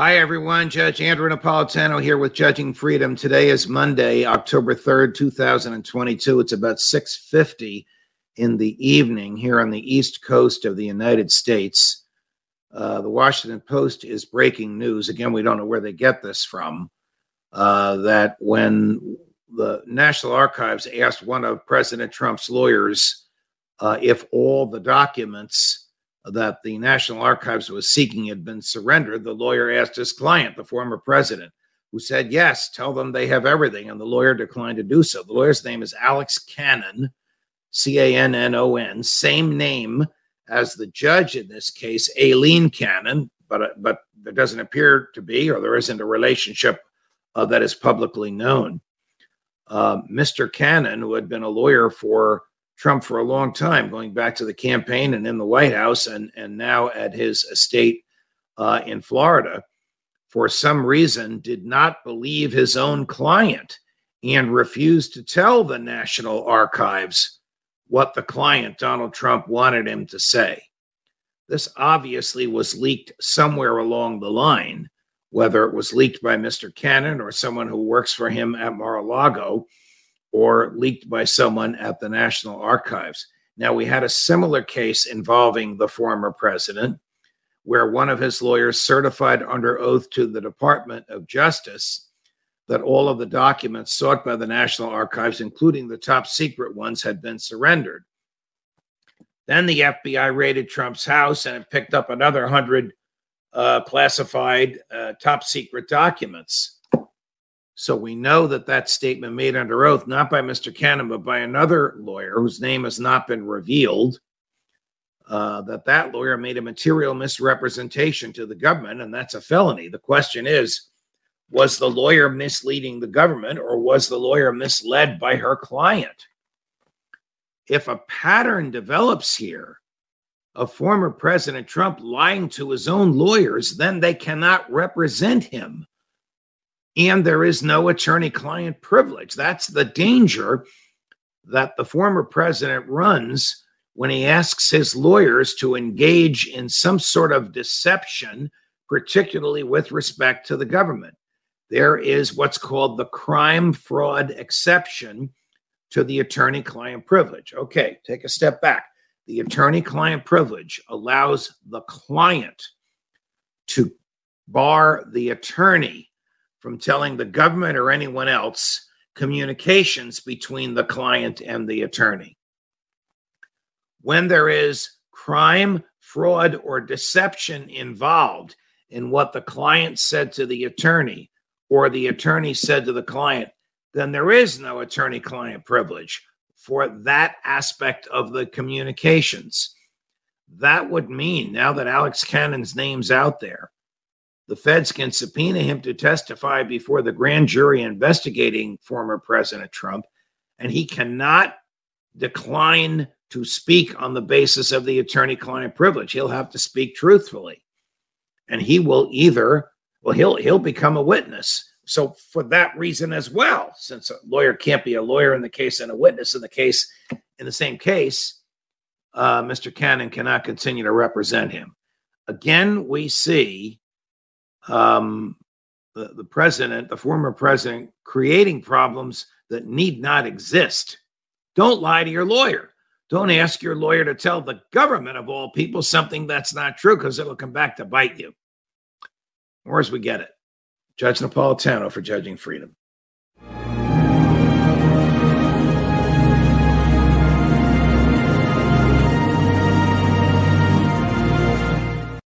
Hi, everyone. Judge Andrew Napolitano here with Judging Freedom. Today is Monday, October 3rd, 2022. It's about 6.50 in the evening here on the east coast of the United States. Uh, the Washington Post is breaking news. Again, we don't know where they get this from. Uh, that when the National Archives asked one of President Trump's lawyers uh, if all the documents that the National Archives was seeking had been surrendered, the lawyer asked his client, the former president, who said, Yes, tell them they have everything. And the lawyer declined to do so. The lawyer's name is Alex Cannon, C A N N O N, same name as the judge in this case, Aileen Cannon, but, uh, but there doesn't appear to be, or there isn't a relationship uh, that is publicly known. Uh, Mr. Cannon, who had been a lawyer for Trump for a long time, going back to the campaign and in the White House and, and now at his estate uh, in Florida, for some reason did not believe his own client and refused to tell the National Archives what the client, Donald Trump, wanted him to say. This obviously was leaked somewhere along the line, whether it was leaked by Mr. Cannon or someone who works for him at Mar a Lago or leaked by someone at the National Archives. Now, we had a similar case involving the former president, where one of his lawyers certified under oath to the Department of Justice that all of the documents sought by the National Archives, including the top secret ones, had been surrendered. Then the FBI raided Trump's house and it picked up another 100 uh, classified uh, top secret documents. So we know that that statement made under oath, not by Mr. Cannon, but by another lawyer whose name has not been revealed, uh, that that lawyer made a material misrepresentation to the government, and that's a felony. The question is, was the lawyer misleading the government or was the lawyer misled by her client? If a pattern develops here of former President Trump lying to his own lawyers, then they cannot represent him and there is no attorney client privilege. That's the danger that the former president runs when he asks his lawyers to engage in some sort of deception, particularly with respect to the government. There is what's called the crime fraud exception to the attorney client privilege. Okay, take a step back. The attorney client privilege allows the client to bar the attorney from telling the government or anyone else communications between the client and the attorney. When there is crime, fraud, or deception involved in what the client said to the attorney or the attorney said to the client, then there is no attorney client privilege for that aspect of the communications. That would mean now that Alex Cannon's name's out there, the feds can subpoena him to testify before the grand jury investigating former President Trump, and he cannot decline to speak on the basis of the attorney client privilege. He'll have to speak truthfully. And he will either, well, he'll he'll become a witness. So for that reason as well, since a lawyer can't be a lawyer in the case and a witness in the case in the same case, uh, Mr. Cannon cannot continue to represent him. Again, we see um, the, the president, the former president, creating problems that need not exist. Don't lie to your lawyer. Don't ask your lawyer to tell the government of all people something that's not true because it'll come back to bite you. Or as we get it. Judge Napolitano for Judging Freedom.